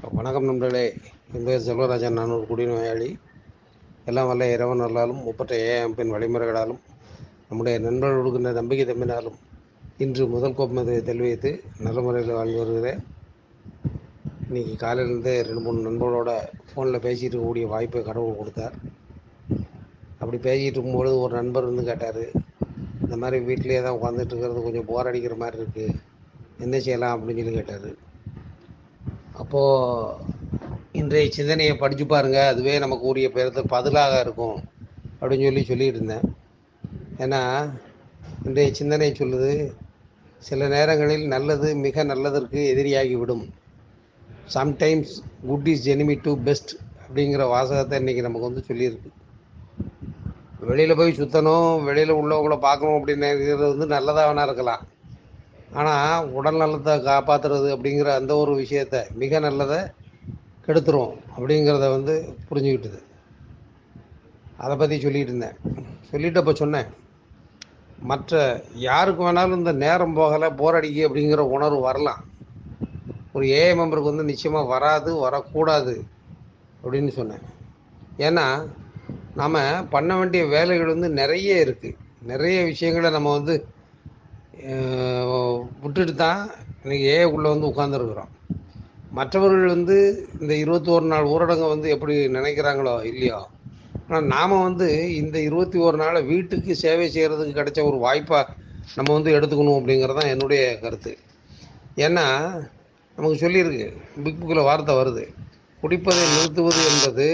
வணக்கம் நண்பர்களே. என் பேர் செல்வராஜன் நான் ஒரு குடிநோயாளி. எல்லாம் வல்ல இறைவன் நல்லாலும் முப்பட்ட ஏஎம்பின் வழிமுறைகளாலும் நம்முடைய நண்பர்கள் கொடுக்கின்ற நம்பிக்கை தம்பினாலும் இன்று முதல் கோப்பமதை தெளிவித்து நல்ல முறையில் வாழ்ந்து வருகிறேன். இன்றைக்கி காலையிலேருந்தே ரெண்டு மூணு நண்பர்களோட ஃபோனில் பேசிகிட்டு இருக்கக்கூடிய வாய்ப்பை கடவுள் கொடுத்தார். அப்படி பேசிகிட்டு இருக்கும்பொழுது ஒரு நண்பர் வந்து கேட்டார் இந்த மாதிரி வீட்டிலேயே தான் உட்காந்துட்டு இருக்கிறது கொஞ்சம் போர் அடிக்கிற மாதிரி இருக்குது என்ன செய்யலாம்? அப்படின்னு சொல்லி கேட்டார். அப்போது இன்றைய சிந்தனையை படித்து பாருங்கள் அதுவே நமக்கு உரிய பெருத்த பதிலாக இருக்கும். அப்படின்னு சொல்லி சொல்லிட்டு இருந்தேன் ஏன்னா இன்றைய சிந்தனை சொல்லுது சில நேரங்களில் நல்லது மிக நல்லதற்கு எதிரியாகிவிடும். Sometimes good is enemy to best அப்படிங்கிற வாசகத்தை இன்றைக்கி நமக்கு வந்து சொல்லியிருக்கு. வெளியில் போய் சுற்றணும் வெளியில் உள்ளவங்கள பார்க்கணும் அப்படின்னு வந்து நல்லதாக வேணா இருக்கலாம். ஆனால் உடல் நலத்தை காப்பாற்றுறது அப்படிங்கிற அந்த ஒரு விஷயத்த மிக நல்லதை கெடுத்துரும் அப்படிங்கிறத வந்து புரிஞ்சுக்கிட்டுது அதை பற்றி சொல்லிகிட்டு இருந்தேன். சொல்லிட்டு அப்போ சொன்னேன் மற்ற யாருக்கு வேணாலும் இந்த நேரம் போகலை போர் அடிக்கு அப்படிங்கிற உணர்வு வரலாம். ஒரு ஏஐ மெம்பருக்கு வந்து நிச்சயமாக வராது வரக்கூடாது அப்படின்னு சொன்னேன். ஏன்னா நம்ம பண்ண வேண்டிய வேலைகள் வந்து நிறைய இருக்குது நிறைய விஷயங்களை நம்ம வந்து விட்டுட்டு தான் இன்றைக்கி ஏ உள்ளே வந்து உட்காந்துருக்குறோம் மற்றவர்கள் வந்து இந்த இருபத்தி ஒரு நாள் ஊரடங்கை வந்து எப்படி நினைக்கிறாங்களோ இல்லையோ ஆனால் நாம் வந்து இந்த இருபத்தி ஒரு நாளை வீட்டுக்கு சேவை செய்கிறதுக்கு கிடைச்ச ஒரு வாய்ப்பாக நம்ம வந்து எடுத்துக்கணும் அப்படிங்கிறது தான் என்னுடைய கருத்து. ஏன்னா நமக்கு சொல்லியிருக்கு பிக் புக்கில் வார்த்தை வருது. குடிப்பதை நிறுத்துவது என்பது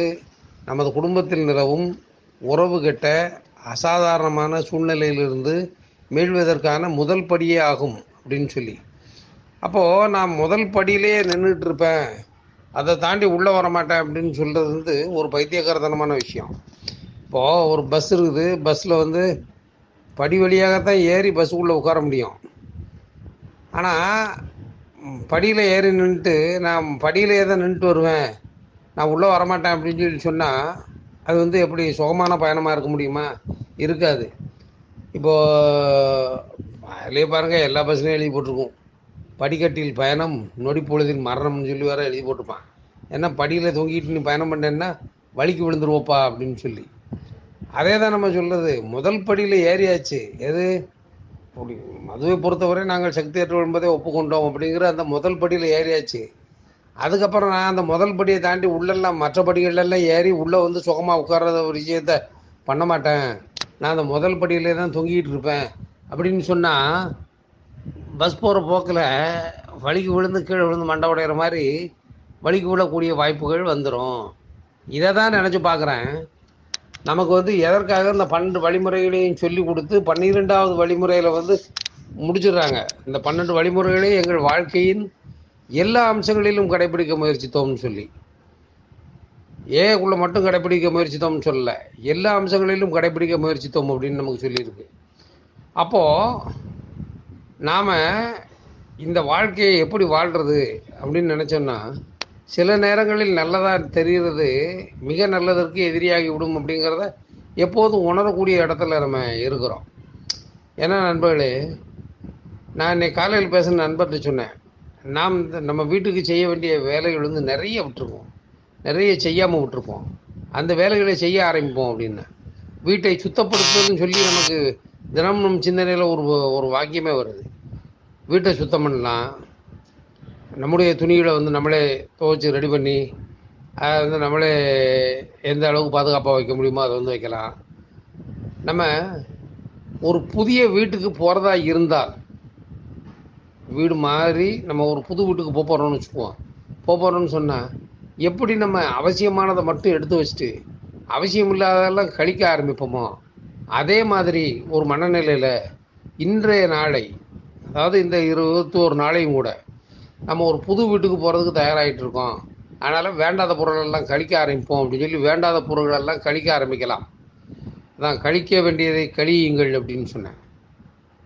நமது குடும்பத்தில் நிலவும் உறவு கெட்ட அசாதாரணமான சூழ்நிலையிலிருந்து மீழ்வதற்கான முதல் படியே ஆகும் அப்படின்னு சொல்லி. அப்போது நான் முதல் படியிலே நின்றுட்டு இருப்பேன் அதை தாண்டி உள்ளே வர மாட்டேன் அப்படின்னு சொல்கிறது வந்து ஒரு பைத்தியக்காரத்தனமான விஷயம். இப்போது ஒரு பஸ் இருக்குது. பஸ்ஸில் வந்து படி வழியாகத்தான் ஏறி பஸ்ஸுக்குள்ளே உட்கார முடியும். ஆனால் படியில் ஏறி நின்றுட்டு நான் படியிலே தான் நின்றுட்டு வருவேன். நான் உள்ளே வரமாட்டேன் அப்படின்னு சொல்லி சொன்னால் அது வந்து எப்படி சுகமான பயணமாக இருக்க முடியுமா? இருக்காது. இப்போது அதுலேயே பாருங்கள் எல்லா பஸ்லையும் எழுதி போட்டிருக்கும். படிக்கட்டில் பயணம் நொடி பொழுதில் மரணம்னு சொல்லி வேற எழுதி போட்டிருப்பான். ஏன்னா படியில் தொங்கிட்டு நீ பயணம் பண்ணேன்னா வலிக்கு விழுந்துருவோப்பா அப்படின்னு சொல்லி. அதே தான் நம்ம சொல்கிறது முதல் படியில் ஏறியாச்சு. எது? மதுவை பொறுத்தவரை நாங்கள் ஏற்று என்பதை ஒப்புக்கொண்டோம் அப்படிங்கிற அந்த முதல் படியில் ஏறியாச்சு. அதுக்கப்புறம் நான் அந்த முதல் படியை தாண்டி உள்ளெல்லாம் மற்ற படிகளெல்லாம் ஏறி உள்ளே வந்து சுகமாக உட்கார்றத ஒரு விஷயத்த பண்ண மாட்டேன். நான் அந்த முதல் படியிலே தான் தொங்கிட்டு இருப்பேன் அப்படின்னு சொன்னால் பஸ் போகிற போக்கில் வலிக்கு விழுந்து கீழே விழுந்து மண்டை உடையிற மாதிரி வலிக்கு விழக்கூடிய வாய்ப்புகள் வந்துடும் இதை தான் நினச்சி பார்க்குறேன். நமக்கு வந்து எதற்காக இந்த பன்னெண்டு வழிமுறைகளையும் சொல்லி கொடுத்து பன்னிரெண்டாவது வழிமுறையில் வந்து முடிச்சிடுறாங்க. இந்த பன்னெண்டு வழிமுறைகளை எங்கள் வாழ்க்கையின் எல்லா அம்சங்களிலும் கடைபிடிக்க முயற்சித்தோம்னு சொல்லி. ஏக்குள்ள மட்டும் கடைபிடிக்க முயற்சித்தோம்னு சொல்லல. எல்லா அம்சங்களிலும் கடைபிடிக்க முயற்சித்தோம் அப்படின்னு நமக்கு சொல்லியிருக்கு. அப்போது நாம் இந்த வாழ்க்கையை எப்படி வாழ்கிறது அப்படின்னு நினச்சோன்னா சில நேரங்களில் நல்லதாக தெரிகிறது மிக நல்லதற்கு எதிரியாகி விடும் அப்படிங்கிறத எப்போதும் உணரக்கூடிய இடத்துல நம்ம இருக்கிறோம். ஏன்னா நண்பர்களே நான் இன்னைக்கு காலையில் பேசின நண்பர்கிட்ட சொன்னேன் நாம் இந்த நம்ம வீட்டுக்கு செய்ய வேண்டிய வேலைகள் வந்து நிறைய விட்டுருக்கோம். நிறைய செய்யாமல் விட்டுருப்போம். அந்த வேலைகளை செய்ய ஆரம்பிப்போம் அப்படின்னு. வீட்டை சுத்தப்படுத்துறதுன்னு சொல்லி நமக்கு தினமும் நம் சிந்தனையில் ஒரு ஒரு வாக்கியமே வருது. வீட்டை சுத்தம் பண்ணலாம். நம்முடைய துணிகளை வந்து நம்மளே துவைச்சி ரெடி பண்ணி அதை வந்து நம்மளே எந்த அளவுக்கு பாதுகாப்பாக வைக்க முடியுமோ அதை வந்து வைக்கலாம். நம்ம ஒரு புதிய வீட்டுக்கு போகிறதா இருந்தால் வீடு மாறி நம்ம ஒரு புது வீட்டுக்கு போக போகிறோம்னு வச்சுக்குவோம். போக போகிறோம்னு சொன்னால் எப்படி நம்ம அவசியமானதை மட்டும் எடுத்து வச்சுட்டு அவசியம் இல்லாததெல்லாம் கழிக்க ஆரம்பிப்போமோ? அதே மாதிரி ஒரு மனநிலையில் இன்றைய நாளை அதாவது இந்த இருபத்தி ஒரு நாளையும் கூட நம்ம ஒரு புது வீட்டுக்கு போகிறதுக்கு தயாராகிட்டு இருக்கோம். அதனால் வேண்டாத பொருளெல்லாம் கழிக்க ஆரம்பிப்போம் அப்படின்னு சொல்லி வேண்டாத பொருள்களெல்லாம் கழிக்க ஆரம்பிக்கலாம். அதான் கழிக்க வேண்டியதை கழியுங்கள் அப்படின்னு சொன்னேன்.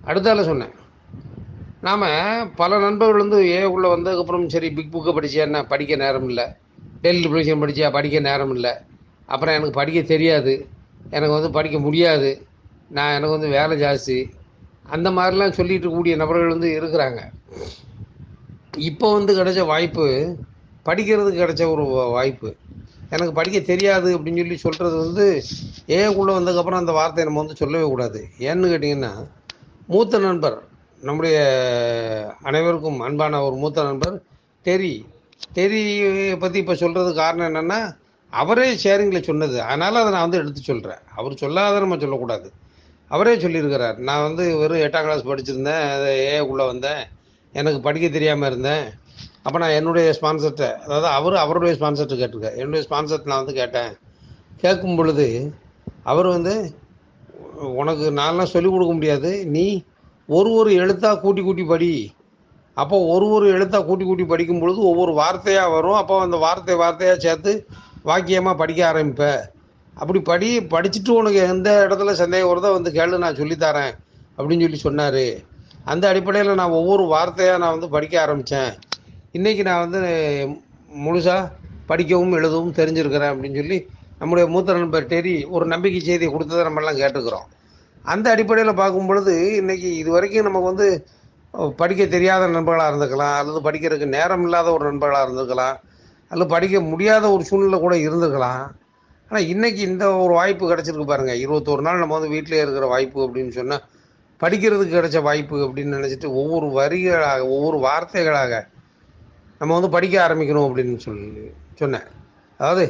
அடுத்தால சொன்னேன். நாம் பல நண்பர்கள் வந்து ஏ உள்ளே வந்ததுக்கப்புறம் சரி பிக் புக்கை படிச்சா என்ன? படிக்க நேரம் இல்லை. டெல்லி ப்ரொவிஷன் படித்தா படிக்க நேரம் இல்லை அப்புறம் எனக்கு படிக்க தெரியாது. எனக்கு வந்து படிக்க முடியாது. நான் எனக்கு வந்து வேலை ஜாஸ்தி. அந்த மாதிரிலாம் சொல்லிட்டு இருக்கக்கூடிய நபர்கள் வந்து இருக்கிறாங்க. இப்போ வந்து கிடைச்ச வாய்ப்பு படிக்கிறதுக்கு கிடைச்ச ஒரு வாய்ப்பு. எனக்கு படிக்க தெரியாது அப்படின்னு சொல்லி சொல்கிறது வந்து ஏக்குள்ளே வந்ததுக்கப்புறம் அந்த வார்த்தையை நம்ம வந்து சொல்லவே கூடாது. ஏன்னு கேட்டிங்கன்னா மூத்த நண்பர் நம்முடைய அனைவருக்கும் அன்பான ஒரு மூத்த நண்பர் டெரி டெரியை பற்றி இப்போ சொல்கிறதுக்கு காரணம் என்னென்னா அவரே ஷேரிங்கில் சொன்னது. அதனால் அதை நான் வந்து எடுத்து சொல்கிறேன் அவர் சொல்லாத நம்ம சொல்லக்கூடாது. அவரே சொல்லியிருக்கிறார். நான் வந்து வெறும் எட்டாம் கிளாஸ் படிச்சிருந்தேன். ஏஏக்குள்ளே வந்தேன். எனக்கு படிக்க தெரியாமல் இருந்தேன். அப்போ நான் என்னுடைய ஸ்பான்சர்ட்டை அதாவது அவர் அவருடைய ஸ்பான்சர்கிட்ட கேட்டிருக்கேன் என்னுடைய ஸ்பான்சர்ட்ட நான் வந்து கேட்டேன். கேட்கும் பொழுது அவர் வந்து உனக்கு நான்லாம் சொல்லிக் கொடுக்க முடியாது. நீ ஒரு ஒரு எழுத்தாக கூட்டி கூட்டி படி. அப்போ ஒரு ஒரு எழுத்தாக கூட்டி கூட்டி படிக்கும் பொழுது ஒவ்வொரு வார்த்தையாக வரும். அப்போ அந்த வார்த்தை வார்த்தையாக சேர்த்து வாக்கியமாக படிக்க ஆரம்பிப்பேன் அப்படி படி படிச்சுட்டு உனக்கு எந்த இடத்துல சந்தேகம் வருதோ வந்து கேளு நான் சொல்லித்தரேன் அப்படின்னு சொல்லி சொன்னார். அந்த அடிப்படையில் நான் ஒவ்வொரு வார்த்தையாக நான் வந்து படிக்க ஆரம்பித்தேன் இன்றைக்கி நான் வந்து முழுசாக படிக்கவும் எழுதவும் தெரிஞ்சிருக்கிறேன் அப்படின்னு சொல்லி நம்முடைய மூத்த நண்பர் டெரி ஒரு நம்பிக்கை செய்தியை கொடுத்ததை நம்மெல்லாம் கேட்டுக்கிறோம் அந்த அடிப்படையில் பார்க்கும் பொழுது இன்றைக்கி இது வரைக்கும் நமக்கு வந்து படிக்க தெரியாத நண்பர்களாக இருந்துக்கலாம். அல்லது படிக்கிறதுக்கு நேரம் இல்லாத ஒரு நண்பர்களாக இருந்துக்கலாம். அல்லது படிக்க முடியாத ஒரு சூழ்நிலை கூட இருந்துக்கலாம். ஆனால் இன்றைக்கி இந்த ஒரு வாய்ப்பு கிடச்சிருக்கு பாருங்கள் இருபத்தோரு நாள் நம்ம வந்து வீட்டிலே இருக்கிற வாய்ப்பு அப்படின்னு சொன்னால் படிக்கிறதுக்கு கிடைச்ச வாய்ப்பு அப்படின்னு நினச்சிட்டு ஒவ்வொரு வரிகளாக ஒவ்வொரு வார்த்தைகளாக நம்ம வந்து படிக்க ஆரம்பிக்கணும் அப்படின்னு சொல்லி சொன்னேன். அதாவது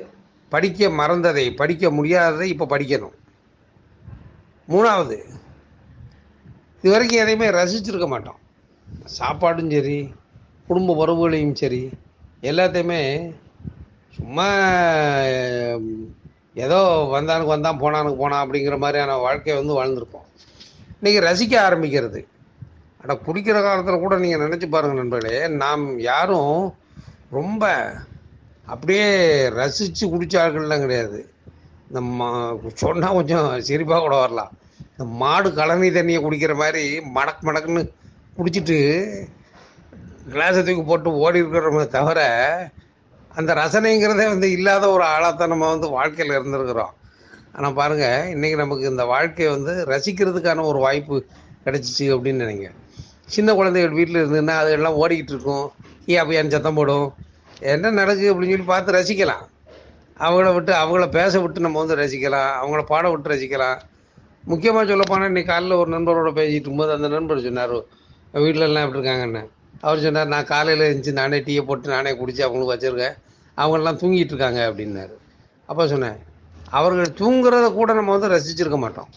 படிக்க மறந்ததை படிக்க முடியாததை இப்போ படிக்கணும். மூணாவது இது வரைக்கும் எதையுமே ரசிச்சிருக்க மாட்டோம். சாப்பாடும் சரி குடும்ப உறவுகளையும் சரி எல்லாத்தையுமே சும்மா ஏதோ வந்தானுக்கு வந்தான் போனானுக்கு போனான் அப்படிங்கிற மாதிரியான வாழ்க்கையை வந்து வாழ்ந்திருப்போம். இன்றைக்கி ரசிக்க ஆரம்பிக்கிறது. ஆனால் குடிக்கிற காலத்தில் கூட நீங்கள் நினச்சி பாருங்கள் நண்பர்களே நாம் யாரும் ரொம்ப அப்படியே ரசித்து குடிச்ச கிடையாது. இந்த மா சொன்னால் கொஞ்சம் சிரிப்பாக கூட வரலாம். இந்த மாடு கழனி தண்ணியை குடிக்கிற மாதிரி மடக் மடக்குன்னு குடிச்சிட்டு கிளாஸை தூக்கி போட்டு ஓடி இருக்கிறோமே தவிர அந்த ரசனைங்கிறதே வந்து இல்லாத ஒரு ஆளாகத்தான் நம்ம வந்து வாழ்க்கையில் இருந்திருக்கிறோம். ஆனால் பாருங்கள் இன்றைக்கி நமக்கு இந்த வாழ்க்கையை வந்து ரசிக்கிறதுக்கான ஒரு வாய்ப்பு கிடைச்சிச்சு அப்படின்னு நினைங்க. சின்ன குழந்தைகள் வீட்டில் இருந்ததுன்னா அது எல்லாம் ஓடிக்கிட்டு இருக்கும். ஏ அப்பயான்னு சத்தம் போடும்? என்ன நடக்குது அப்படின்னு சொல்லி பார்த்து ரசிக்கலாம். அவங்கள விட்டு அவங்கள பேச விட்டு நம்ம வந்து ரசிக்கலாம். அவங்கள பாட விட்டு ரசிக்கலாம். முக்கியமாக சொல்லப்போனால் இன்னைக்கு காலைல ஒரு நண்பரோட பேசிட்டு இருக்கும்போது அந்த நண்பர் சொன்னார் வீட்டிலலாம் எப்படி இருக்காங்கன்னு அவர் சொன்னார் நான் காலையில் எழுந்துச்சு நானே டீயை போட்டு நானே குடித்து அவங்களுக்கு வச்சுருக்கேன். அவங்கெல்லாம் தூங்கிட்டு இருக்காங்க அப்படின்னாரு. அப்போ சொன்னேன் அவர்கள் தூங்குறத கூட நம்ம வந்து ரசிச்சிருக்க மாட்டோம்.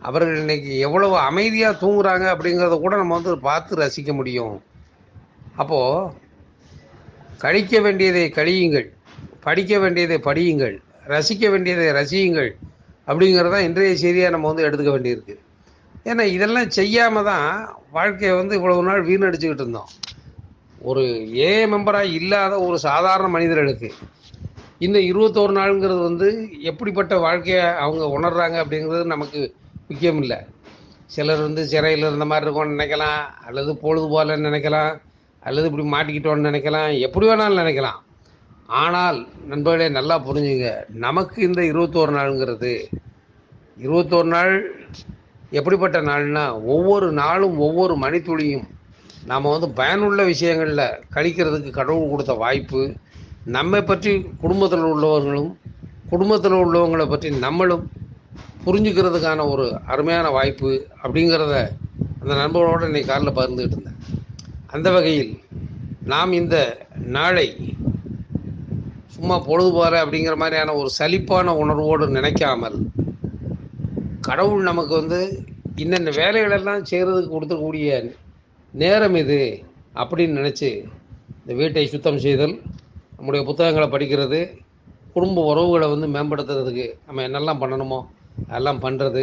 அவர்கள் இன்னைக்கு எவ்வளவு அமைதியாக தூங்குறாங்க அப்படிங்கிறத கூட நம்ம வந்து பார்த்து ரசிக்க முடியும். அப்போது கழிக்க வேண்டியதை கழியுங்கள் படிக்க வேண்டியதை படியுங்கள் ரசிக்க வேண்டியதை ரசியுங்கள் அப்படிங்கிறதான் இன்றைய செய்தியாக நம்ம வந்து எடுத்துக்க வேண்டியிருக்கு. ஏன்னா இதெல்லாம் செய்யாமல் தான் வாழ்க்கையை வந்து இவ்வளவு நாள் வீணடிச்சுக்கிட்டு இருந்தோம். ஒரு ஏ மெம்பராக இல்லாத ஒரு சாதாரண மனிதர்களுக்கு இந்த இருபத்தோரு நாளுங்கிறது வந்து எப்படிப்பட்ட வாழ்க்கையை அவங்க உணர்றாங்க அப்படிங்கிறது நமக்கு முக்கியம் இல்லை சிலர் வந்து சிறையில் இருந்த மாதிரி இருக்கும்னு நினைக்கலாம் அல்லது பொழுது போகலன்னு நினைக்கலாம் அல்லது இப்படி மாட்டிக்கிட்டோன்னு நினைக்கலாம் எப்படி வேணாலும் நினைக்கலாம். ஆனால் நண்பர்களே நல்லா புரிஞ்சுங்க நமக்கு இந்த இருபத்தோரு நாளுங்கிறது இருபத்தோரு நாள் எப்படிப்பட்ட நாள்னா ஒவ்வொரு நாளும் ஒவ்வொரு மணித்துளியும் நாம் வந்து பயனுள்ள விஷயங்களில் கழிக்கிறதுக்கு கடவுள் கொடுத்த வாய்ப்பு நம்மை பற்றி குடும்பத்தில் உள்ளவர்களும் குடும்பத்தில் உள்ளவங்களை பற்றி நம்மளும் புரிஞ்சுக்கிறதுக்கான ஒரு அருமையான வாய்ப்பு அப்படிங்கிறத அந்த நண்பர்களோடு இன்னைக்கு காலில் பகிர்ந்துக்கிட்டு இருந்தேன். அந்த வகையில் நாம் இந்த நாளை சும்மா பொழுது போகிற அப்படிங்கிற மாதிரியான ஒரு சலிப்பான உணர்வோடு நினைக்காமல் கடவுள் நமக்கு வந்து இன்னென்ன வேலைகளெல்லாம் செய்கிறதுக்கு கொடுத்துக்கூடிய நேரம் இது அப்படின்னு நினச்சி இந்த வீட்டை சுத்தம் செய்தல் நம்முடைய புத்தகங்களை படிக்கிறது குடும்ப உறவுகளை வந்து மேம்படுத்துறதுக்கு நம்ம என்னெல்லாம் பண்ணணுமோ அதெல்லாம் பண்ணுறது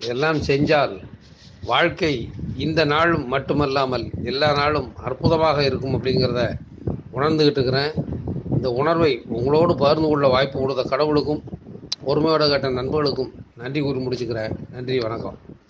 இதெல்லாம் செஞ்சால் வாழ்க்கை இந்த நாளும் மட்டுமல்லாமல் எல்லா நாளும் அற்புதமாக இருக்கும் அப்படிங்கிறத உணர்ந்துக்கிட்டு இருக்கிறேன். இந்த உணர்வை உங்களோடு பகிர்ந்து கொள்ள வாய்ப்பு கொடுத்த கடவுளுக்கும் பொறுமையோட கேட்ட நண்பர்களுக்கும் நன்றி கூறி முடிச்சுக்கிறேன். நன்றி வணக்கம்.